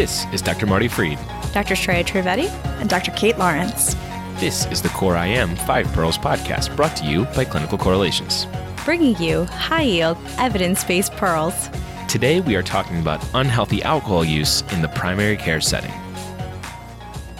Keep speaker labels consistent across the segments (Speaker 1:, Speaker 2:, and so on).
Speaker 1: This is Dr. Marty Fried.
Speaker 2: Dr. Shreya Trivedi.
Speaker 3: And Dr. Kate Lawrence.
Speaker 1: This is the Core IM 5 Pearls podcast brought to you by Clinical Correlations.
Speaker 2: Bringing you high yield, evidence based pearls.
Speaker 1: Today we are talking about unhealthy alcohol use in the primary care setting.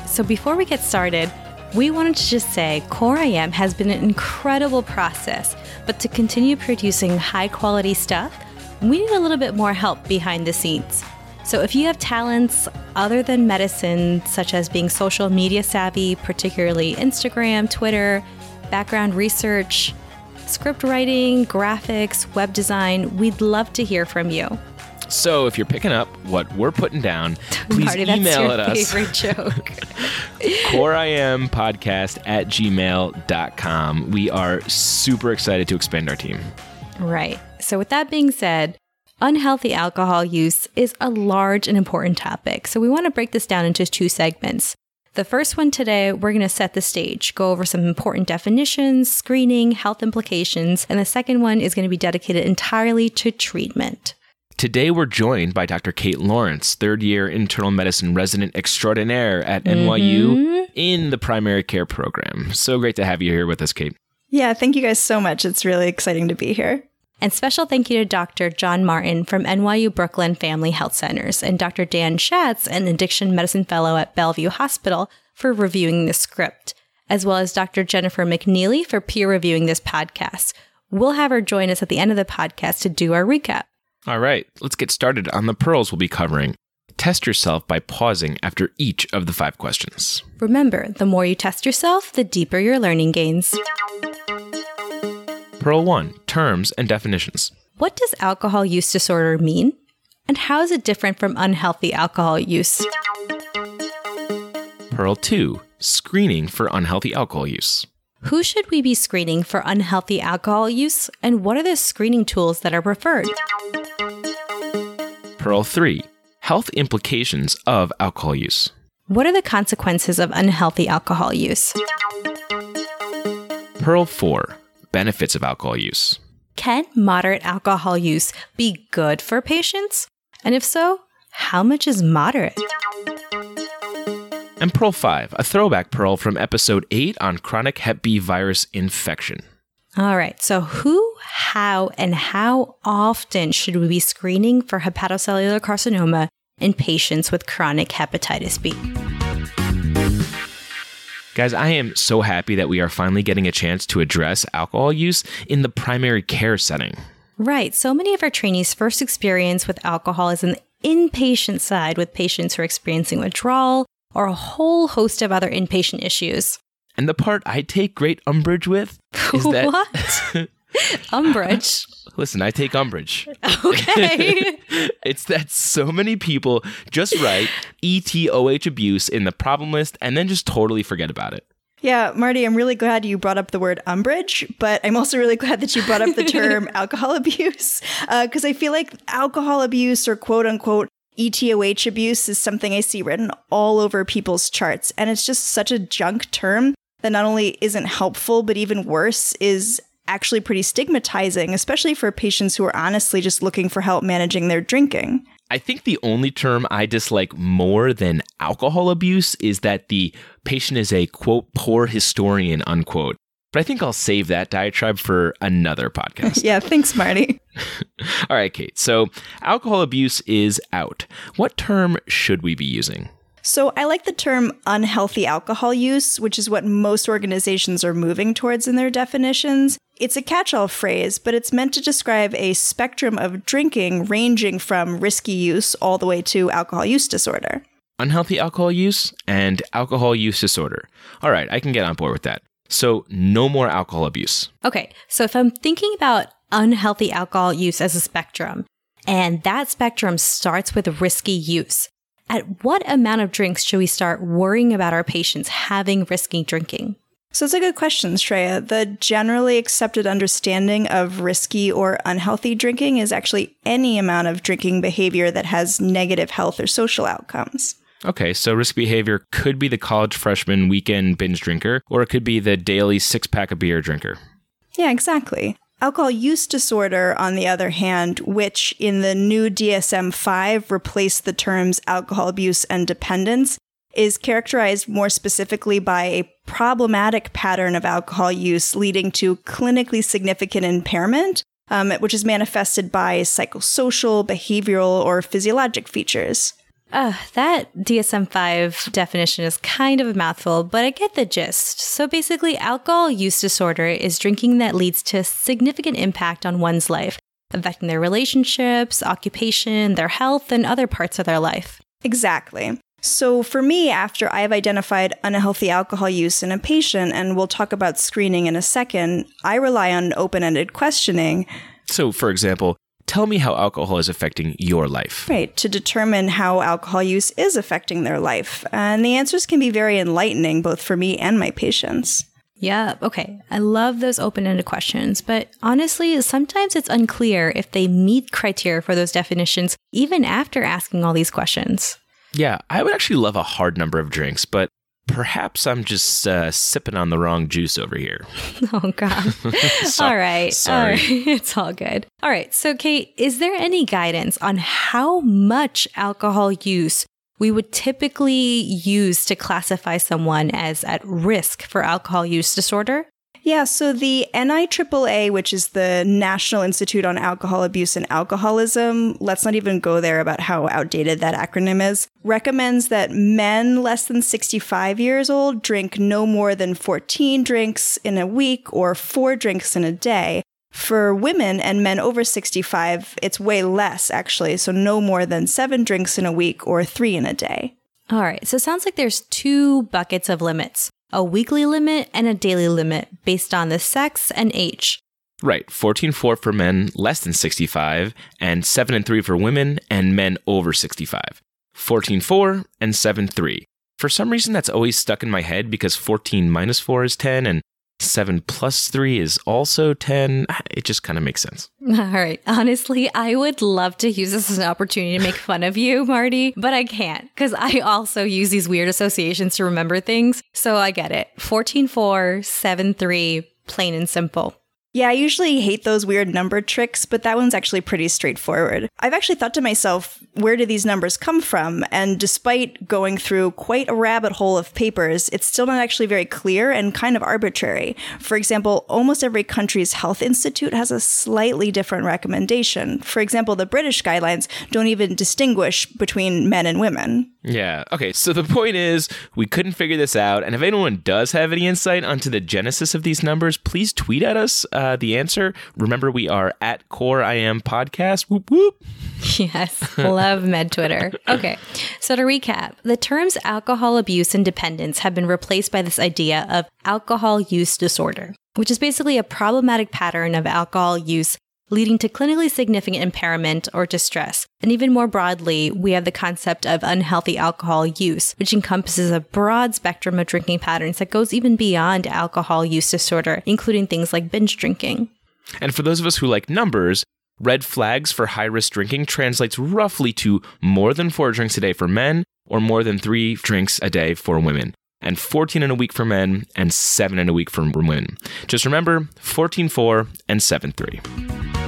Speaker 2: So before we get started, we wanted to just say Core IM has been an incredible process, but to continue producing high quality stuff, we need a little bit more help behind the scenes. So if you have talents other than medicine, such as being social media savvy, particularly Instagram, Twitter, background research, script writing, graphics, web design, we'd love to hear from you.
Speaker 1: So if you're picking up what we're putting down, please
Speaker 2: Marty,
Speaker 1: email at us.
Speaker 2: favorite joke.
Speaker 1: coreimpodcast at gmail.com. We are super excited to expand our team.
Speaker 2: Right. So, with that being said, unhealthy alcohol use is a large and important topic. So, we want to break this down into two segments. The first one today, we're going to set the stage, go over some important definitions, screening, health implications, and the second one is going to be dedicated entirely to treatment.
Speaker 1: Today we're joined by Dr. Kate Lawrence, third year internal medicine resident extraordinaire at NYU mm-hmm. in the primary care program. So great to have you here with us, Kate.
Speaker 3: Yeah, thank you guys so much. It's really exciting to be here.
Speaker 2: And special thank you to Dr. John Martin from NYU Brooklyn Family Health Centers and Dr. Dan Schatz, an addiction medicine fellow at Bellevue Hospital, for reviewing the script, as well as Dr. Jennifer McNeely for peer reviewing this podcast. We'll have her join us at the end of the podcast to do our recap.
Speaker 1: All right, let's get started on the pearls we'll be covering. Test yourself by pausing after each of the five questions.
Speaker 2: Remember, the more you test yourself, the deeper your learning gains.
Speaker 1: Pearl 1 Terms and definitions.
Speaker 2: What does alcohol use disorder mean? And how is it different from unhealthy alcohol use?
Speaker 1: Pearl 2 Screening for unhealthy alcohol use.
Speaker 2: Who should we be screening for unhealthy alcohol use, and what are the screening tools that are preferred?
Speaker 1: Pearl 3 Health implications of alcohol use.
Speaker 2: What are the consequences of unhealthy alcohol use?
Speaker 1: Pearl 4 Benefits of alcohol use.
Speaker 2: Can moderate alcohol use be good for patients? And if so, how much is moderate?
Speaker 1: And Pearl 5 A throwback pearl from episode 8 on chronic Hep B virus infection.
Speaker 2: All right, so who, how, and how often should we be screening for hepatocellular carcinoma in patients with chronic hepatitis B?
Speaker 1: Guys, I am so happy that we are finally getting a chance to address alcohol use in the primary care setting.
Speaker 2: Right. So many of our trainees' first experience with alcohol is in the inpatient side with patients who are experiencing withdrawal or a whole host of other inpatient issues.
Speaker 1: And the part I take great umbrage with is that
Speaker 2: what? Umbrage.
Speaker 1: listen, I take umbrage.
Speaker 2: Okay.
Speaker 1: it's that so many people just write ETOH abuse in the problem list and then just totally forget about it.
Speaker 3: Yeah, Marty, I'm really glad you brought up the word umbrage, but I'm also really glad that you brought up the term alcohol abuse uh, because I feel like alcohol abuse or quote unquote ETOH abuse is something I see written all over people's charts. And it's just such a junk term that not only isn't helpful, but even worse, is actually pretty stigmatizing, especially for patients who are honestly just looking for help managing their drinking.
Speaker 1: I think the only term I dislike more than alcohol abuse is that the patient is a quote poor historian unquote. But I think I'll save that diatribe for another podcast.
Speaker 3: Yeah, thanks, Marty.
Speaker 1: All right, Kate. So alcohol abuse is out. What term should we be using?
Speaker 3: So I like the term unhealthy alcohol use, which is what most organizations are moving towards in their definitions. It's a catch all phrase, but it's meant to describe a spectrum of drinking ranging from risky use all the way to alcohol use disorder.
Speaker 1: Unhealthy alcohol use and alcohol use disorder. All right, I can get on board with that. So, no more alcohol abuse.
Speaker 2: Okay, so if I'm thinking about unhealthy alcohol use as a spectrum, and that spectrum starts with risky use, at what amount of drinks should we start worrying about our patients having risky drinking?
Speaker 3: So it's a good question, Shreya. The generally accepted understanding of risky or unhealthy drinking is actually any amount of drinking behavior that has negative health or social outcomes.
Speaker 1: Okay, so risk behavior could be the college freshman weekend binge drinker, or it could be the daily six pack of beer drinker.
Speaker 3: Yeah, exactly. Alcohol use disorder, on the other hand, which in the new DSM 5 replaced the terms alcohol abuse and dependence, is characterized more specifically by a problematic pattern of alcohol use leading to clinically significant impairment, um, which is manifested by psychosocial, behavioral, or physiologic features.
Speaker 2: Uh, that DSM 5 definition is kind of a mouthful, but I get the gist. So basically, alcohol use disorder is drinking that leads to significant impact on one's life, affecting their relationships, occupation, their health, and other parts of their life.
Speaker 3: Exactly. So, for me, after I've identified unhealthy alcohol use in a patient, and we'll talk about screening in a second, I rely on open ended questioning.
Speaker 1: So, for example, tell me how alcohol is affecting your life.
Speaker 3: Right, to determine how alcohol use is affecting their life. And the answers can be very enlightening, both for me and my patients.
Speaker 2: Yeah, okay. I love those open ended questions, but honestly, sometimes it's unclear if they meet criteria for those definitions even after asking all these questions.
Speaker 1: Yeah, I would actually love a hard number of drinks, but perhaps I'm just uh, sipping on the wrong juice over here.
Speaker 2: Oh, God.
Speaker 1: So-
Speaker 2: all right.
Speaker 1: sorry.
Speaker 2: All right. It's all good. All right. So, Kate, is there any guidance on how much alcohol use we would typically use to classify someone as at risk for alcohol use disorder?
Speaker 3: Yeah, so the NIAAA, which is the National Institute on Alcohol Abuse and Alcoholism, let's not even go there about how outdated that acronym is, recommends that men less than 65 years old drink no more than 14 drinks in a week or four drinks in a day. For women and men over 65, it's way less actually, so no more than seven drinks in a week or three in a day.
Speaker 2: All right. So, it sounds like there's two buckets of limits a weekly limit and a daily limit based on the sex and age.
Speaker 1: Right, 14.4 for men less than 65, and 7 and 3 for women and men over 65. 14.4 and 7.3. For some reason, that's always stuck in my head because 14 minus 4 is 10 and 7 plus 3 is also 10. It just kind of makes sense.
Speaker 2: All right. Honestly, I would love to use this as an opportunity to make fun of you, Marty, but I can't because I also use these weird associations to remember things. So I get it. 14 4, 7 3, plain and simple.
Speaker 3: Yeah, I usually hate those weird number tricks, but that one's actually pretty straightforward. I've actually thought to myself, where do these numbers come from? And despite going through quite a rabbit hole of papers, it's still not actually very clear and kind of arbitrary. For example, almost every country's health institute has a slightly different recommendation. For example, the British guidelines don't even distinguish between men and women.
Speaker 1: Yeah. Okay. So the point is, we couldn't figure this out. And if anyone does have any insight onto the genesis of these numbers, please tweet at us uh, Uh, the answer. Remember, we are at Core IM Podcast. Whoop whoop.
Speaker 2: Yes, love med Twitter. Okay, so to recap, the terms alcohol abuse and dependence have been replaced by this idea of alcohol use disorder, which is basically a problematic pattern of alcohol use leading to clinically significant impairment or distress. And even more broadly, we have the concept of unhealthy alcohol use, which encompasses a broad spectrum of drinking patterns that goes even beyond alcohol use disorder, including things like binge drinking.
Speaker 1: And for those of us who like numbers, red flags for high risk drinking translates roughly to more than four drinks a day for men or more than three drinks a day for women. And 14 in a week for men and 7 in a week for women. Just remember 14 4 and 7 3.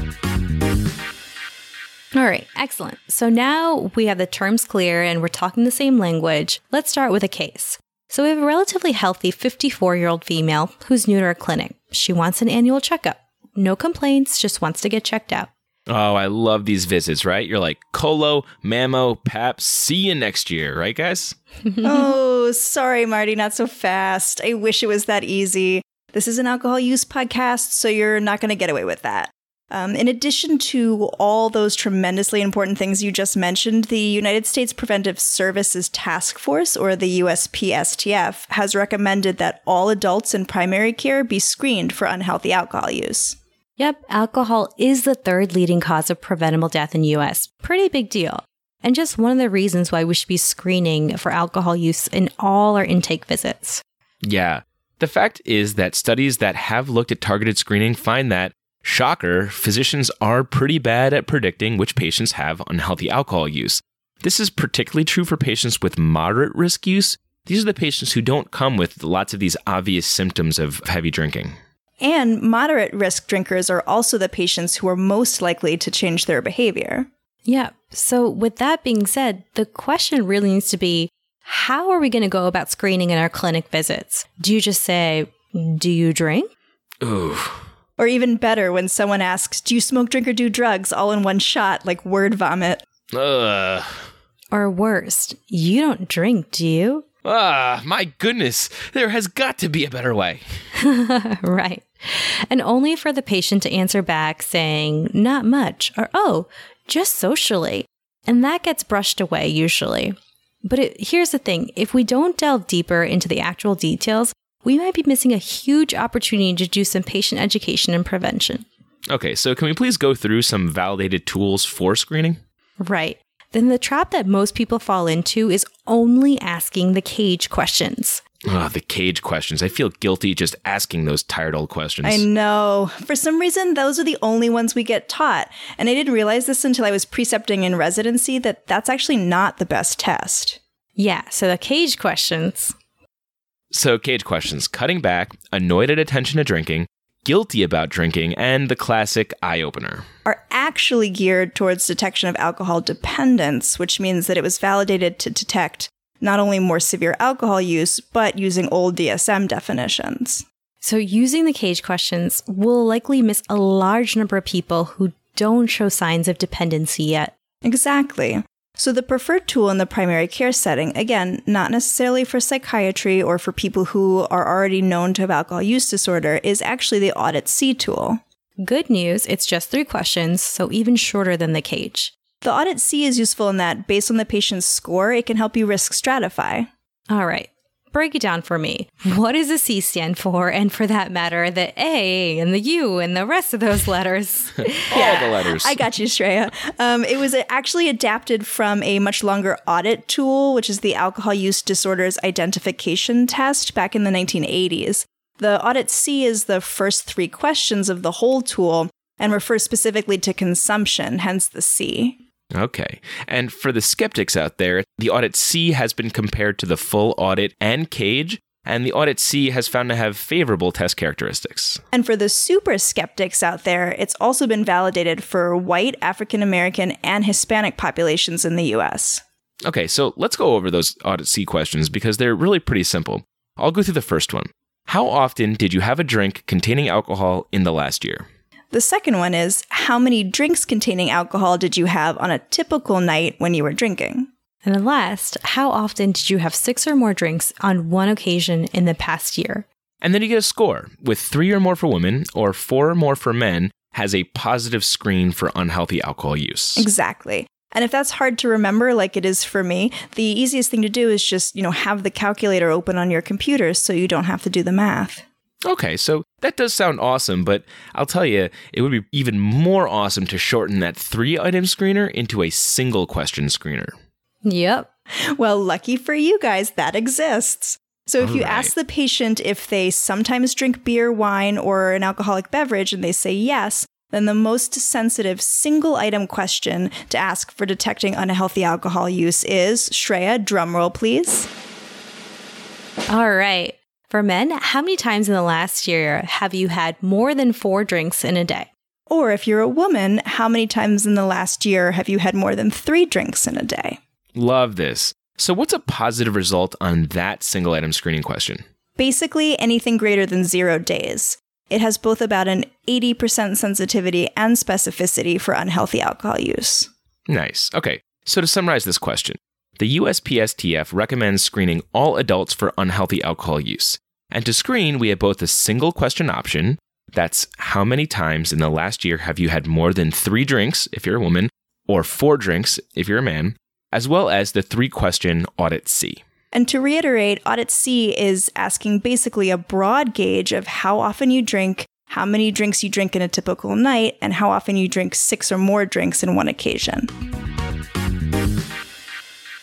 Speaker 2: All right, excellent. So now we have the terms clear and we're talking the same language. Let's start with a case. So we have a relatively healthy 54 year old female who's new to our clinic. She wants an annual checkup. No complaints, just wants to get checked out.
Speaker 1: Oh, I love these visits, right? You're like, Colo, Mammo, Pap, see you next year, right, guys?
Speaker 3: oh, sorry, Marty, not so fast. I wish it was that easy. This is an alcohol use podcast, so you're not going to get away with that. Um, in addition to all those tremendously important things you just mentioned, the United States Preventive Services Task Force, or the USPSTF, has recommended that all adults in primary care be screened for unhealthy alcohol use.
Speaker 2: Yep, alcohol is the third leading cause of preventable death in the US. Pretty big deal. And just one of the reasons why we should be screening for alcohol use in all our intake visits.
Speaker 1: Yeah. The fact is that studies that have looked at targeted screening find that, shocker, physicians are pretty bad at predicting which patients have unhealthy alcohol use. This is particularly true for patients with moderate risk use. These are the patients who don't come with lots of these obvious symptoms of heavy drinking.
Speaker 3: And moderate risk drinkers are also the patients who are most likely to change their behavior.
Speaker 2: Yeah. So, with that being said, the question really needs to be how are we going to go about screening in our clinic visits? Do you just say, Do you drink?
Speaker 1: Ooh.
Speaker 3: Or even better, when someone asks, Do you smoke, drink, or do drugs all in one shot, like word vomit?
Speaker 1: Ugh.
Speaker 2: Or worst, you don't drink, do you?
Speaker 1: Ah, my goodness. There has got to be a better way.
Speaker 2: right. And only for the patient to answer back saying, not much, or oh, just socially. And that gets brushed away usually. But it, here's the thing if we don't delve deeper into the actual details, we might be missing a huge opportunity to do some patient education and prevention.
Speaker 1: Okay, so can we please go through some validated tools for screening?
Speaker 2: Right. Then the trap that most people fall into is only asking the cage questions.
Speaker 1: Ah, the cage questions. I feel guilty just asking those tired old questions.
Speaker 3: I know. For some reason, those are the only ones we get taught. And I didn't realize this until I was precepting in residency that that's actually not the best test.
Speaker 2: Yeah, so the cage questions.
Speaker 1: So, cage questions cutting back, annoyed at attention to drinking, guilty about drinking, and the classic eye opener.
Speaker 3: Are actually geared towards detection of alcohol dependence, which means that it was validated to detect not only more severe alcohol use, but using old DSM definitions.
Speaker 2: So, using the cage questions will likely miss a large number of people who don't show signs of dependency yet.
Speaker 3: Exactly. So, the preferred tool in the primary care setting, again, not necessarily for psychiatry or for people who are already known to have alcohol use disorder, is actually the Audit C tool.
Speaker 2: Good news, it's just three questions, so even shorter than the cage.
Speaker 3: The Audit C is useful in that, based on the patient's score, it can help you risk stratify.
Speaker 2: All right, break it down for me. What does the C stand for? And for that matter, the A and the U and the rest of those letters.
Speaker 1: All the letters.
Speaker 3: I got you, Shreya. Um, it was actually adapted from a much longer audit tool, which is the Alcohol Use Disorders Identification Test back in the 1980s. The Audit C is the first three questions of the whole tool and refers specifically to consumption, hence the C.
Speaker 1: Okay. And for the skeptics out there, the Audit C has been compared to the full audit and cage, and the Audit C has found to have favorable test characteristics.
Speaker 3: And for the super skeptics out there, it's also been validated for white, African American, and Hispanic populations in the US.
Speaker 1: Okay, so let's go over those Audit C questions because they're really pretty simple. I'll go through the first one. How often did you have a drink containing alcohol in the last year?
Speaker 3: The second one is how many drinks containing alcohol did you have on a typical night when you were drinking?
Speaker 2: And then last, how often did you have six or more drinks on one occasion in the past year?
Speaker 1: And then you get a score with three or more for women or four or more for men has a positive screen for unhealthy alcohol use.
Speaker 3: Exactly. And if that's hard to remember, like it is for me, the easiest thing to do is just, you know, have the calculator open on your computer so you don't have to do the math.
Speaker 1: Okay, so that does sound awesome, but I'll tell you, it would be even more awesome to shorten that three item screener into a single question screener.
Speaker 2: Yep.
Speaker 3: Well, lucky for you guys, that exists. So if
Speaker 1: All
Speaker 3: you
Speaker 1: right.
Speaker 3: ask the patient if they sometimes drink beer, wine, or an alcoholic beverage, and they say yes, then the most sensitive single item question to ask for detecting unhealthy alcohol use is Shreya, drumroll please.
Speaker 2: All right. For men, how many times in the last year have you had more than four drinks in a day?
Speaker 3: Or if you're a woman, how many times in the last year have you had more than three drinks in a day?
Speaker 1: Love this. So, what's a positive result on that single item screening question?
Speaker 3: Basically, anything greater than zero days. It has both about an 80% sensitivity and specificity for unhealthy alcohol use.
Speaker 1: Nice. Okay, so to summarize this question, the USPSTF recommends screening all adults for unhealthy alcohol use. And to screen, we have both a single question option that's how many times in the last year have you had more than three drinks if you're a woman, or four drinks if you're a man, as well as the three question Audit C.
Speaker 3: And to reiterate, Audit C is asking basically a broad gauge of how often you drink, how many drinks you drink in a typical night, and how often you drink six or more drinks in one occasion.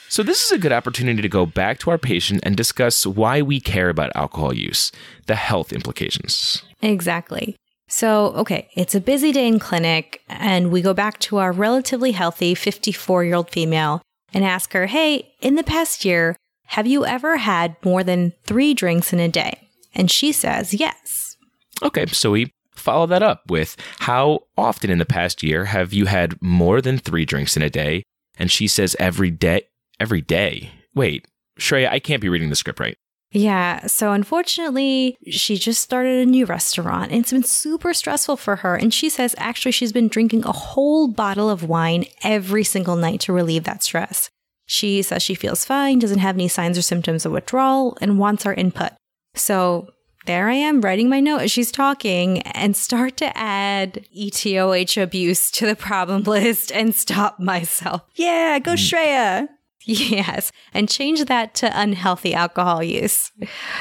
Speaker 1: So, this is a good opportunity to go back to our patient and discuss why we care about alcohol use, the health implications.
Speaker 2: Exactly. So, okay, it's a busy day in clinic, and we go back to our relatively healthy 54 year old female and ask her, Hey, in the past year, have you ever had more than three drinks in a day? And she says, Yes.
Speaker 1: Okay, so we follow that up with how often in the past year have you had more than three drinks in a day? And she says every day. Every day. Wait, Shreya, I can't be reading the script right.
Speaker 2: Yeah, so unfortunately, she just started a new restaurant and it's been super stressful for her. And she says actually she's been drinking a whole bottle of wine every single night to relieve that stress. She says she feels fine, doesn't have any signs or symptoms of withdrawal, and wants our input. So there I am writing my note as she's talking and start to add ETOH abuse to the problem list and stop myself.
Speaker 3: Yeah, go hmm. Shreya.
Speaker 2: Yes, and change that to unhealthy alcohol use.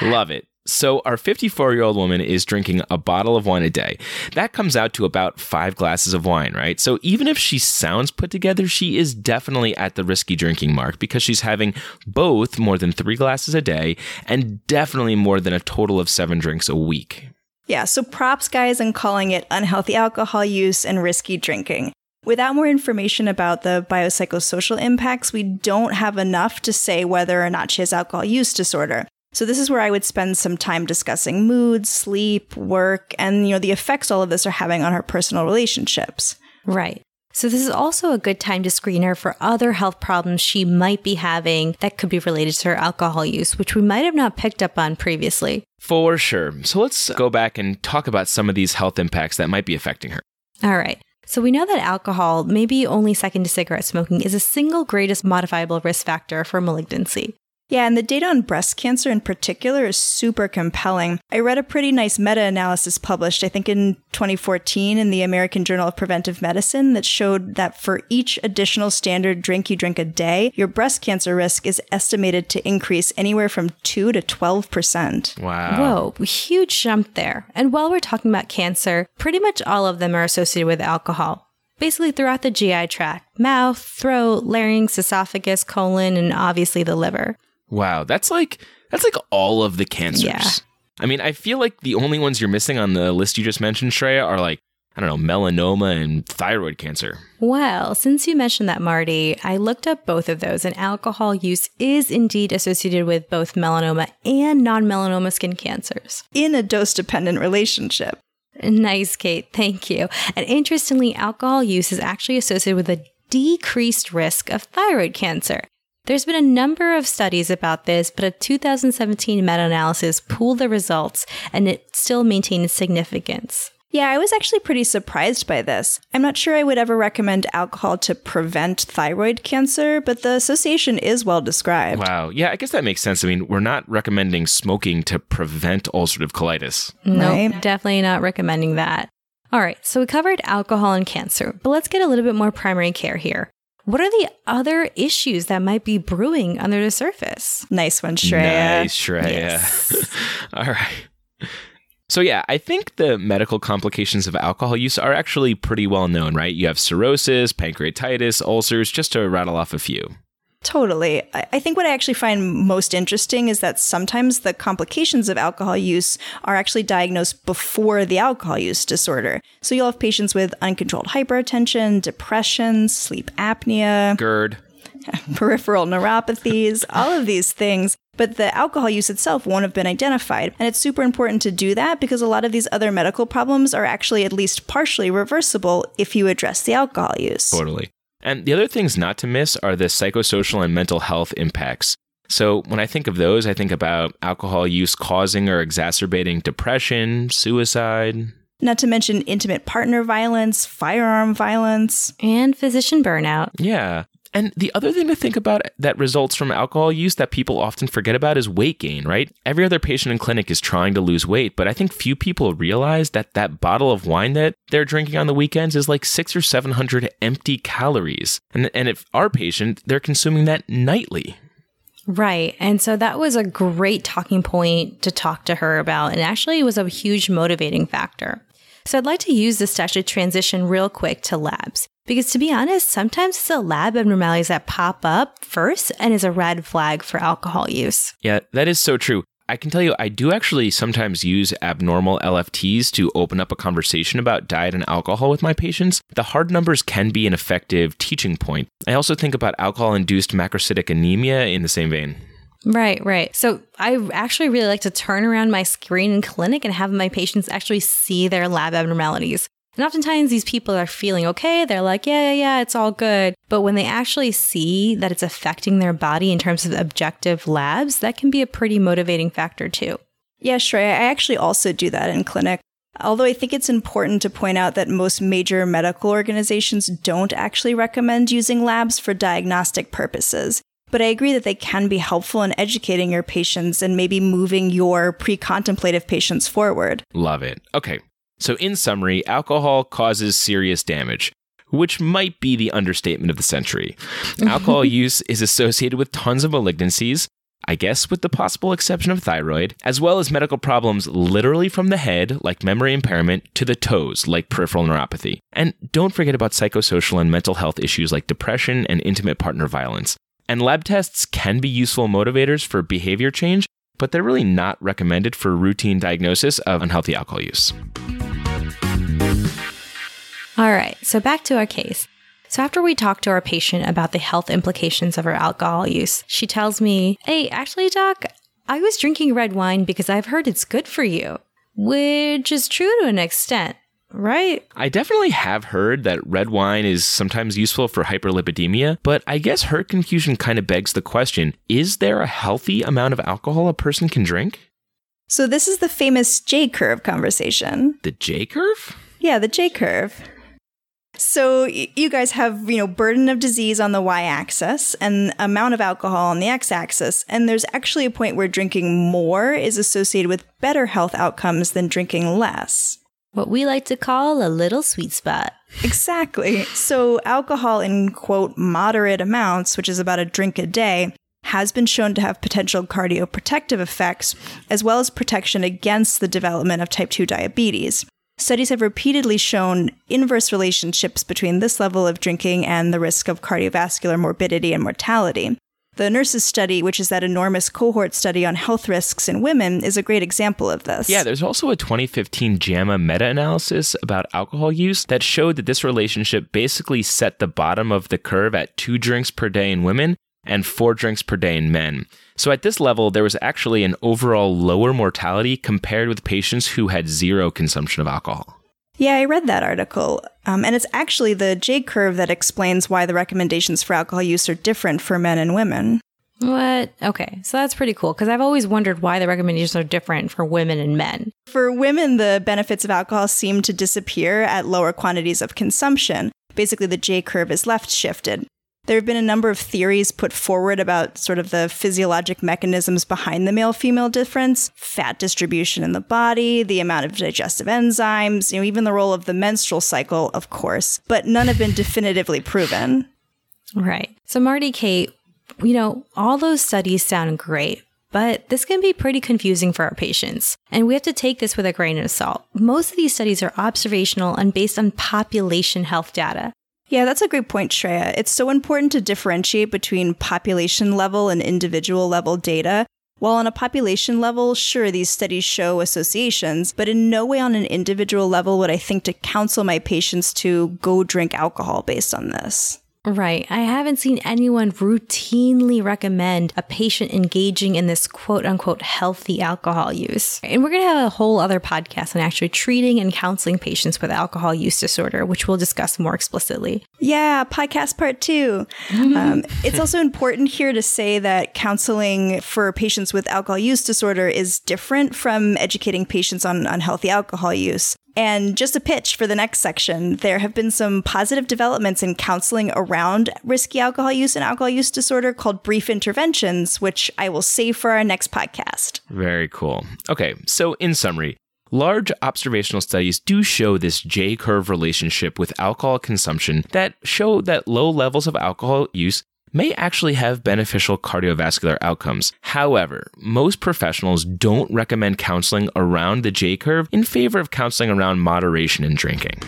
Speaker 1: Love it. So, our 54 year old woman is drinking a bottle of wine a day. That comes out to about five glasses of wine, right? So, even if she sounds put together, she is definitely at the risky drinking mark because she's having both more than three glasses a day and definitely more than a total of seven drinks a week.
Speaker 3: Yeah, so props, guys, in calling it unhealthy alcohol use and risky drinking. Without more information about the biopsychosocial impacts, we don't have enough to say whether or not she has alcohol use disorder. So this is where I would spend some time discussing mood, sleep, work, and you know the effects all of this are having on her personal relationships.
Speaker 2: Right. So this is also a good time to screen her for other health problems she might be having that could be related to her alcohol use, which we might have not picked up on previously.
Speaker 1: For sure. So let's go back and talk about some of these health impacts that might be affecting her.
Speaker 2: All right. So we know that alcohol, maybe only second to cigarette smoking, is a single greatest modifiable risk factor for malignancy.
Speaker 3: Yeah, and the data on breast cancer in particular is super compelling. I read a pretty nice meta analysis published, I think in 2014, in the American Journal of Preventive Medicine that showed that for each additional standard drink you drink a day, your breast cancer risk is estimated to increase anywhere from 2 to 12%.
Speaker 1: Wow.
Speaker 2: Whoa, huge jump there. And while we're talking about cancer, pretty much all of them are associated with alcohol basically throughout the GI tract mouth, throat, larynx, esophagus, colon, and obviously the liver.
Speaker 1: Wow, that's like that's like all of the cancers.
Speaker 2: Yeah.
Speaker 1: I mean, I feel like the only ones you're missing on the list you just mentioned, Shreya, are like I don't know, melanoma and thyroid cancer.
Speaker 2: Well, since you mentioned that, Marty, I looked up both of those, and alcohol use is indeed associated with both melanoma and non melanoma skin cancers.
Speaker 3: In a dose dependent relationship.
Speaker 2: Nice, Kate. Thank you. And interestingly, alcohol use is actually associated with a decreased risk of thyroid cancer. There's been a number of studies about this, but a 2017 meta analysis pooled the results and it still maintained significance.
Speaker 3: Yeah, I was actually pretty surprised by this. I'm not sure I would ever recommend alcohol to prevent thyroid cancer, but the association is well described.
Speaker 1: Wow. Yeah, I guess that makes sense. I mean, we're not recommending smoking to prevent ulcerative colitis.
Speaker 2: No,
Speaker 3: Right.
Speaker 2: nope, definitely not recommending that. All right, so we covered alcohol and cancer, but let's get a little bit more primary care here. What are the other issues that might be brewing under the surface?
Speaker 3: Nice one, Shreya.
Speaker 1: Nice, Shreya.
Speaker 2: Yes.
Speaker 1: All right. So, yeah, I think the medical complications of alcohol use are actually pretty well known, right? You have cirrhosis, pancreatitis, ulcers, just to rattle off a few.
Speaker 3: Totally. I I think what I actually find most interesting is that sometimes the complications of alcohol use are actually diagnosed before the alcohol use disorder. So you'll have patients with uncontrolled hypertension, depression, sleep apnea,
Speaker 1: GERD.
Speaker 3: peripheral neuropathies, all of these things. But the alcohol use itself won't have been identified. And it's super important to do that because a lot of these other medical problems are actually at least partially reversible if you address the alcohol use.
Speaker 1: Totally. And the other things not to miss are the psychosocial and mental health impacts. So, when I think of those, I think about alcohol use causing or exacerbating depression, suicide.
Speaker 3: Not to mention intimate partner violence, firearm violence.
Speaker 2: And physician burnout.
Speaker 1: Yeah. And the other thing to think about that results from alcohol use that people often forget about is weight gain, right? Every other patient in clinic is trying to lose weight, but I think few people realize that that bottle of wine that they're drinking on the weekends is like six or 700 empty calories. And, and if our patient, they're consuming that nightly.
Speaker 2: Right. And so that was a great talking point to talk to her about. And actually, it was a huge motivating factor. So I'd like to use this to transition real quick to labs. Because to be honest, sometimes it's the lab abnormalities that pop up first and is a red flag for alcohol use.
Speaker 1: Yeah, that is so true. I can tell you, I do actually sometimes use abnormal LFTs to open up a conversation about diet and alcohol with my patients. The hard numbers can be an effective teaching point. I also think about alcohol induced macrocytic anemia in the same vein.
Speaker 2: Right, right. So I actually really like to turn around my screen in clinic and have my patients actually see their lab abnormalities. And oftentimes these people are feeling okay. They're like, yeah, yeah, yeah, it's all good. But when they actually see that it's affecting their body in terms of objective labs, that can be a pretty motivating factor too.
Speaker 3: Yeah, Shreya, I actually also do that in clinic. Although I think it's important to point out that most major medical organizations don't actually recommend using labs for diagnostic purposes. But I agree that they can be helpful in educating your patients and maybe moving your pre contemplative patients forward.
Speaker 1: Love it. Okay, so, in summary, alcohol causes serious damage, which might be the understatement of the century. alcohol use is associated with tons of malignancies, I guess with the possible exception of thyroid, as well as medical problems literally from the head, like memory impairment, to the toes, like peripheral neuropathy. And don't forget about psychosocial and mental health issues like depression and intimate partner violence. And lab tests can be useful motivators for behavior change, but they're really not recommended for routine diagnosis of unhealthy alcohol use.
Speaker 2: All right, so back to our case. So, after we talk to our patient about the health implications of her alcohol use, she tells me, Hey, actually, doc, I was drinking red wine because I've heard it's good for you, which is true to an extent, right?
Speaker 1: I definitely have heard that red wine is sometimes useful for hyperlipidemia, but I guess her confusion kind of begs the question is there a healthy amount of alcohol a person can drink?
Speaker 3: So, this is the famous J curve conversation.
Speaker 1: The J curve?
Speaker 3: Yeah, the J curve. So you guys have, you know, burden of disease on the y-axis and amount of alcohol on the x-axis, and there's actually a point where drinking more is associated with better health outcomes than drinking less.
Speaker 2: What we like to call a little sweet spot.
Speaker 3: Exactly. So alcohol in quote moderate amounts, which is about a drink a day, has been shown to have potential cardioprotective effects as well as protection against the development of type 2 diabetes. Studies have repeatedly shown inverse relationships between this level of drinking and the risk of cardiovascular morbidity and mortality. The nurses study, which is that enormous cohort study on health risks in women, is a great example of this.
Speaker 1: Yeah, there's also a 2015 JAMA meta analysis about alcohol use that showed that this relationship basically set the bottom of the curve at two drinks per day in women and four drinks per day in men. So at this level, there was actually an overall lower mortality compared with patients who had zero consumption of alcohol.
Speaker 3: Yeah, I read that article. Um, and it's actually the J curve that explains why the recommendations for alcohol use are different for men and women.
Speaker 2: What? Okay, so that's pretty cool because I've always wondered why the recommendations are different for women and men.
Speaker 3: For women, the benefits of alcohol seem to disappear at lower quantities of consumption. Basically, the J curve is left shifted. There have been a number of theories put forward about sort of the physiologic mechanisms behind the male female difference fat distribution in the body, the amount of digestive enzymes, you know, even the role of the menstrual cycle, of course, but none have been definitively proven.
Speaker 2: Right. So, Marty Kate, you know, all those studies sound great, but this can be pretty confusing for our patients. And we have to take this with a grain of salt. Most of these studies are observational and based on population health data.
Speaker 3: Yeah, that's a great point, Shreya. It's so important to differentiate between population level and individual level data. While on a population level, sure, these studies show associations, but in no way on an individual level would I think to counsel my patients to go drink alcohol based on this.
Speaker 2: Right. I haven't seen anyone routinely recommend a patient engaging in this quote unquote healthy alcohol use. And we're going to have a whole other podcast on actually treating and counseling patients with alcohol use disorder, which we'll discuss more explicitly.
Speaker 3: Yeah, podcast part 2 um, it's also important here to say that counseling for patients with alcohol use disorder is different from educating patients on unhealthy alcohol use. And just a pitch for the next section there have been some positive developments in counseling around risky alcohol use and alcohol use disorder called brief interventions, which I will save for our next podcast.
Speaker 1: Very cool. Okay, so in summary, Large observational studies do show this J curve relationship with alcohol consumption that show that low levels of alcohol use may actually have beneficial cardiovascular outcomes. However, most professionals don't recommend counseling around the J curve in favor of counseling around moderation in drinking.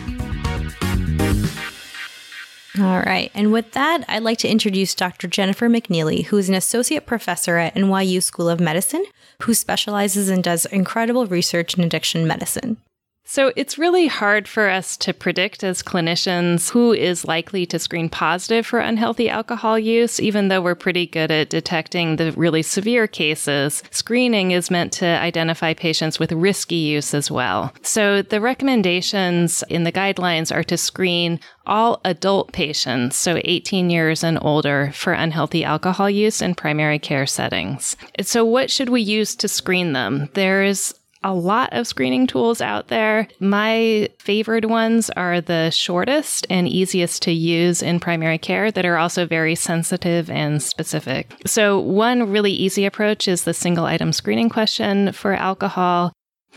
Speaker 2: All right. And with that, I'd like to introduce Dr. Jennifer McNeely, who is an associate professor at NYU School of Medicine, who specializes and does incredible research in addiction medicine.
Speaker 4: So it's really hard for us to predict as clinicians who is likely to screen positive for unhealthy alcohol use, even though we're pretty good at detecting the really severe cases. Screening is meant to identify patients with risky use as well. So the recommendations in the guidelines are to screen all adult patients, so 18 years and older, for unhealthy alcohol use in primary care settings. So, what should we use to screen them? There's a lot of screening tools out there. My favorite ones are the shortest and easiest to use in primary care that are also very sensitive and specific. So, one really easy approach is the single item screening question for alcohol.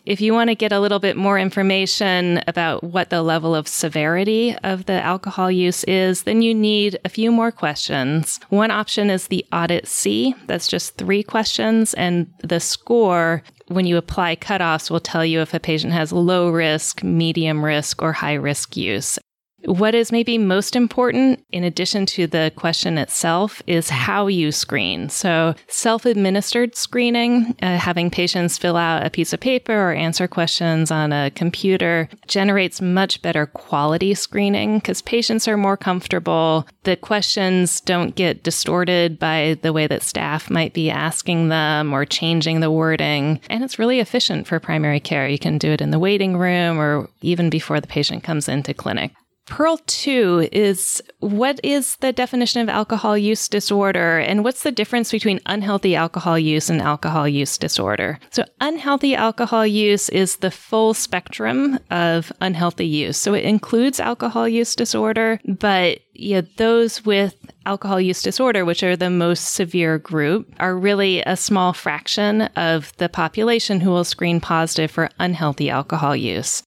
Speaker 4: If you want to get a little bit more information about what the level of severity of the alcohol use is, then you need a few more questions. One option is the audit C. That's just three questions, and the score when you apply cutoffs will tell you if a patient has low risk, medium risk, or high risk use. What is maybe most important, in addition to the question itself, is how you screen. So, self administered screening, uh, having patients fill out a piece of paper or answer questions on a computer, generates much better quality screening because patients are more comfortable. The questions don't get distorted by the way that staff might be asking them or changing the wording. And it's really efficient for primary care. You can do it in the waiting room or even before the patient comes into clinic. Pearl 2 is what is the definition of alcohol use disorder and what's the difference between unhealthy alcohol use and alcohol use disorder? So, unhealthy alcohol use is the full spectrum of unhealthy use. So, it includes alcohol use disorder, but yeah, those with alcohol use disorder, which are the most severe group, are really a small fraction of the population who will screen positive for unhealthy alcohol use.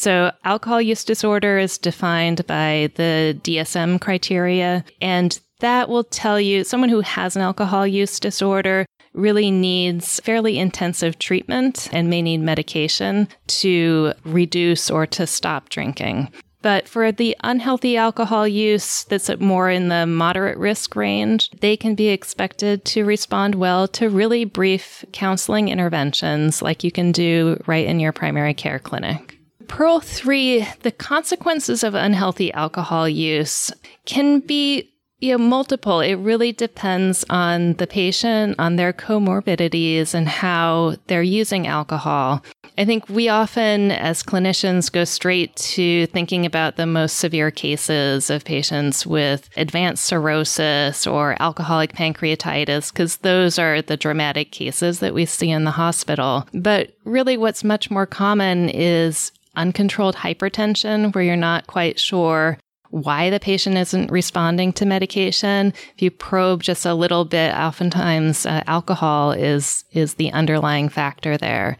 Speaker 4: So, alcohol use disorder is defined by the DSM criteria, and that will tell you someone who has an alcohol use disorder really needs fairly intensive treatment and may need medication to reduce or to stop drinking. But for the unhealthy alcohol use that's more in the moderate risk range, they can be expected to respond well to really brief counseling interventions like you can do right in your primary care clinic. Pearl 3, the consequences of unhealthy alcohol use can be you know, multiple. It really depends on the patient, on their comorbidities, and how they're using alcohol. I think we often, as clinicians, go straight to thinking about the most severe cases of patients with advanced cirrhosis or alcoholic pancreatitis, because those are the dramatic cases that we see in the hospital. But really, what's much more common is uncontrolled hypertension where you're not quite sure why the patient isn't responding to medication. If you probe just a little bit, oftentimes uh, alcohol is is the underlying factor there.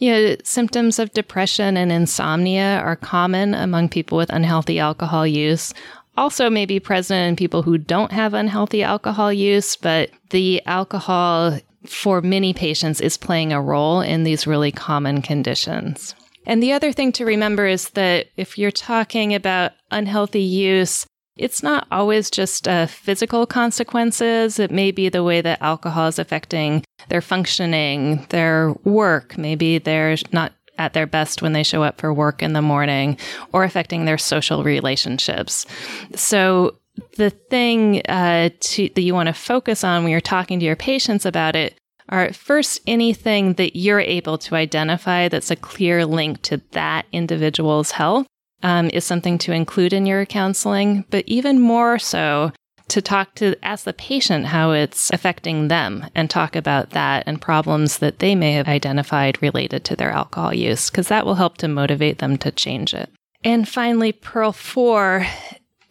Speaker 4: You know, symptoms of depression and insomnia are common among people with unhealthy alcohol use. Also, may be present in people who don't have unhealthy alcohol use, but the alcohol for many patients is playing a role in these really common conditions. And the other thing to remember is that if you're talking about unhealthy use, it's not always just uh, physical consequences. It may be the way that alcohol is affecting their functioning, their work. Maybe they're not at their best when they show up for work in the morning or affecting their social relationships. So the thing uh, to, that you want to focus on when you're talking to your patients about it are first anything that you're able to identify that's a clear link to that individual's health um, is something to include in your counseling, but even more so to talk to ask the patient how it's affecting them and talk about that and problems that they may have identified related to their alcohol use because that will help to motivate them to change it. And finally, Pearl 4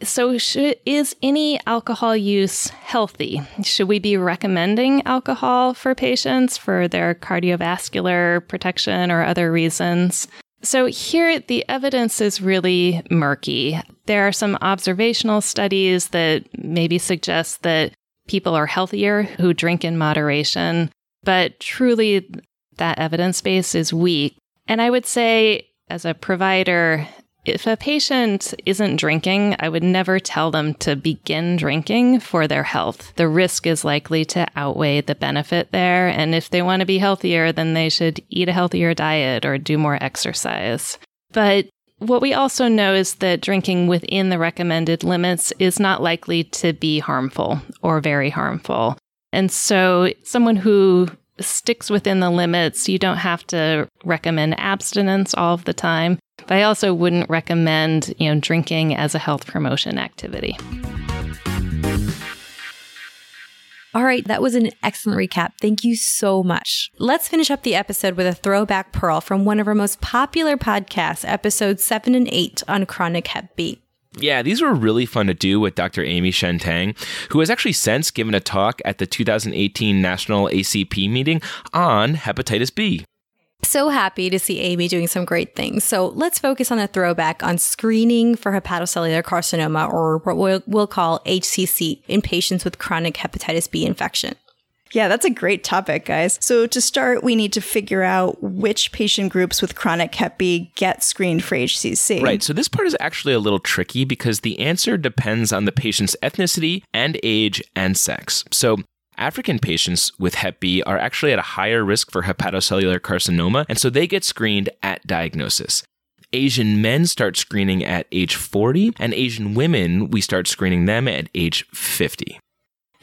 Speaker 4: so, is any alcohol use healthy? Should we be recommending alcohol for patients for their cardiovascular protection or other reasons? So, here the evidence is really murky. There are some observational studies that maybe suggest that people are healthier who drink in moderation, but truly that evidence base is weak. And I would say, as a provider, if a patient isn't drinking, I would never tell them to begin drinking for their health. The risk is likely to outweigh the benefit there. And if they want to be healthier, then they should eat a healthier diet or do more exercise. But what we also know is that drinking within the recommended limits is not likely to be harmful or very harmful. And so, someone who sticks within the limits, you don't have to recommend abstinence all of the time. But I also wouldn't recommend, you know, drinking as a health promotion activity.
Speaker 2: All right, that was an excellent recap. Thank you so much. Let's finish up the episode with a throwback pearl from one of our most popular podcasts, episodes 7 and 8 on chronic Hep B.
Speaker 1: Yeah, these were really fun to do with Dr. Amy Shentang, who has actually since given a talk at the 2018 National ACP meeting on hepatitis B.
Speaker 2: So happy to see Amy doing some great things. So let's focus on a throwback on screening for hepatocellular carcinoma, or what we'll, we'll call HCC, in patients with chronic hepatitis B infection.
Speaker 3: Yeah, that's a great topic, guys. So, to start, we need to figure out which patient groups with chronic Hep B get screened for HCC.
Speaker 1: Right. So, this part is actually a little tricky because the answer depends on the patient's ethnicity and age and sex. So, African patients with Hep B are actually at a higher risk for hepatocellular carcinoma, and so they get screened at diagnosis. Asian men start screening at age 40, and Asian women, we start screening them at age 50.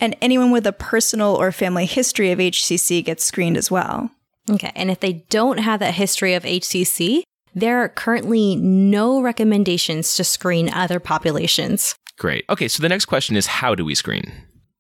Speaker 3: And anyone with a personal or family history of HCC gets screened as well.
Speaker 2: Okay. And if they don't have that history of HCC, there are currently no recommendations to screen other populations.
Speaker 1: Great. Okay, so the next question is how do we screen?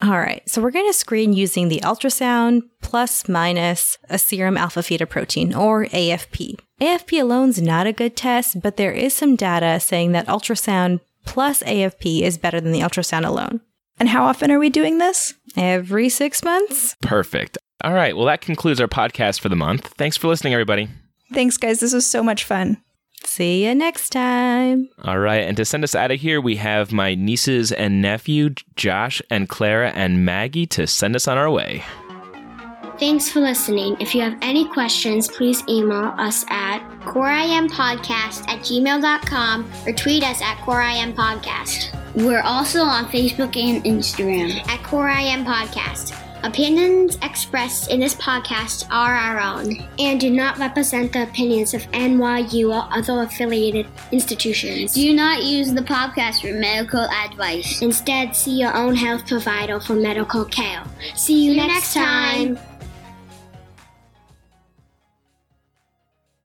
Speaker 2: All right. So we're going to screen using the ultrasound plus minus a serum alpha fetoprotein or AFP. AFP alone is not a good test, but there is some data saying that ultrasound plus AFP is better than the ultrasound alone.
Speaker 3: And how often are we doing this?
Speaker 2: Every six months.
Speaker 1: Perfect. All right. Well, that concludes our podcast for the month. Thanks for listening, everybody.
Speaker 3: Thanks, guys. This was so much fun.
Speaker 2: See you next time.
Speaker 1: All right. And to send us out of here, we have my nieces and nephew, Josh and Clara and Maggie, to send us on our way.
Speaker 5: Thanks for listening. If you have any questions, please email us at coreimpodcast at gmail.com or tweet us at coreimpodcast. We're also on Facebook and Instagram at coreimpodcast. Opinions expressed in this podcast are our own and do not represent the opinions of NYU or other affiliated institutions. Do not use the podcast for medical advice. Instead, see your own health provider for medical care. See you, next time.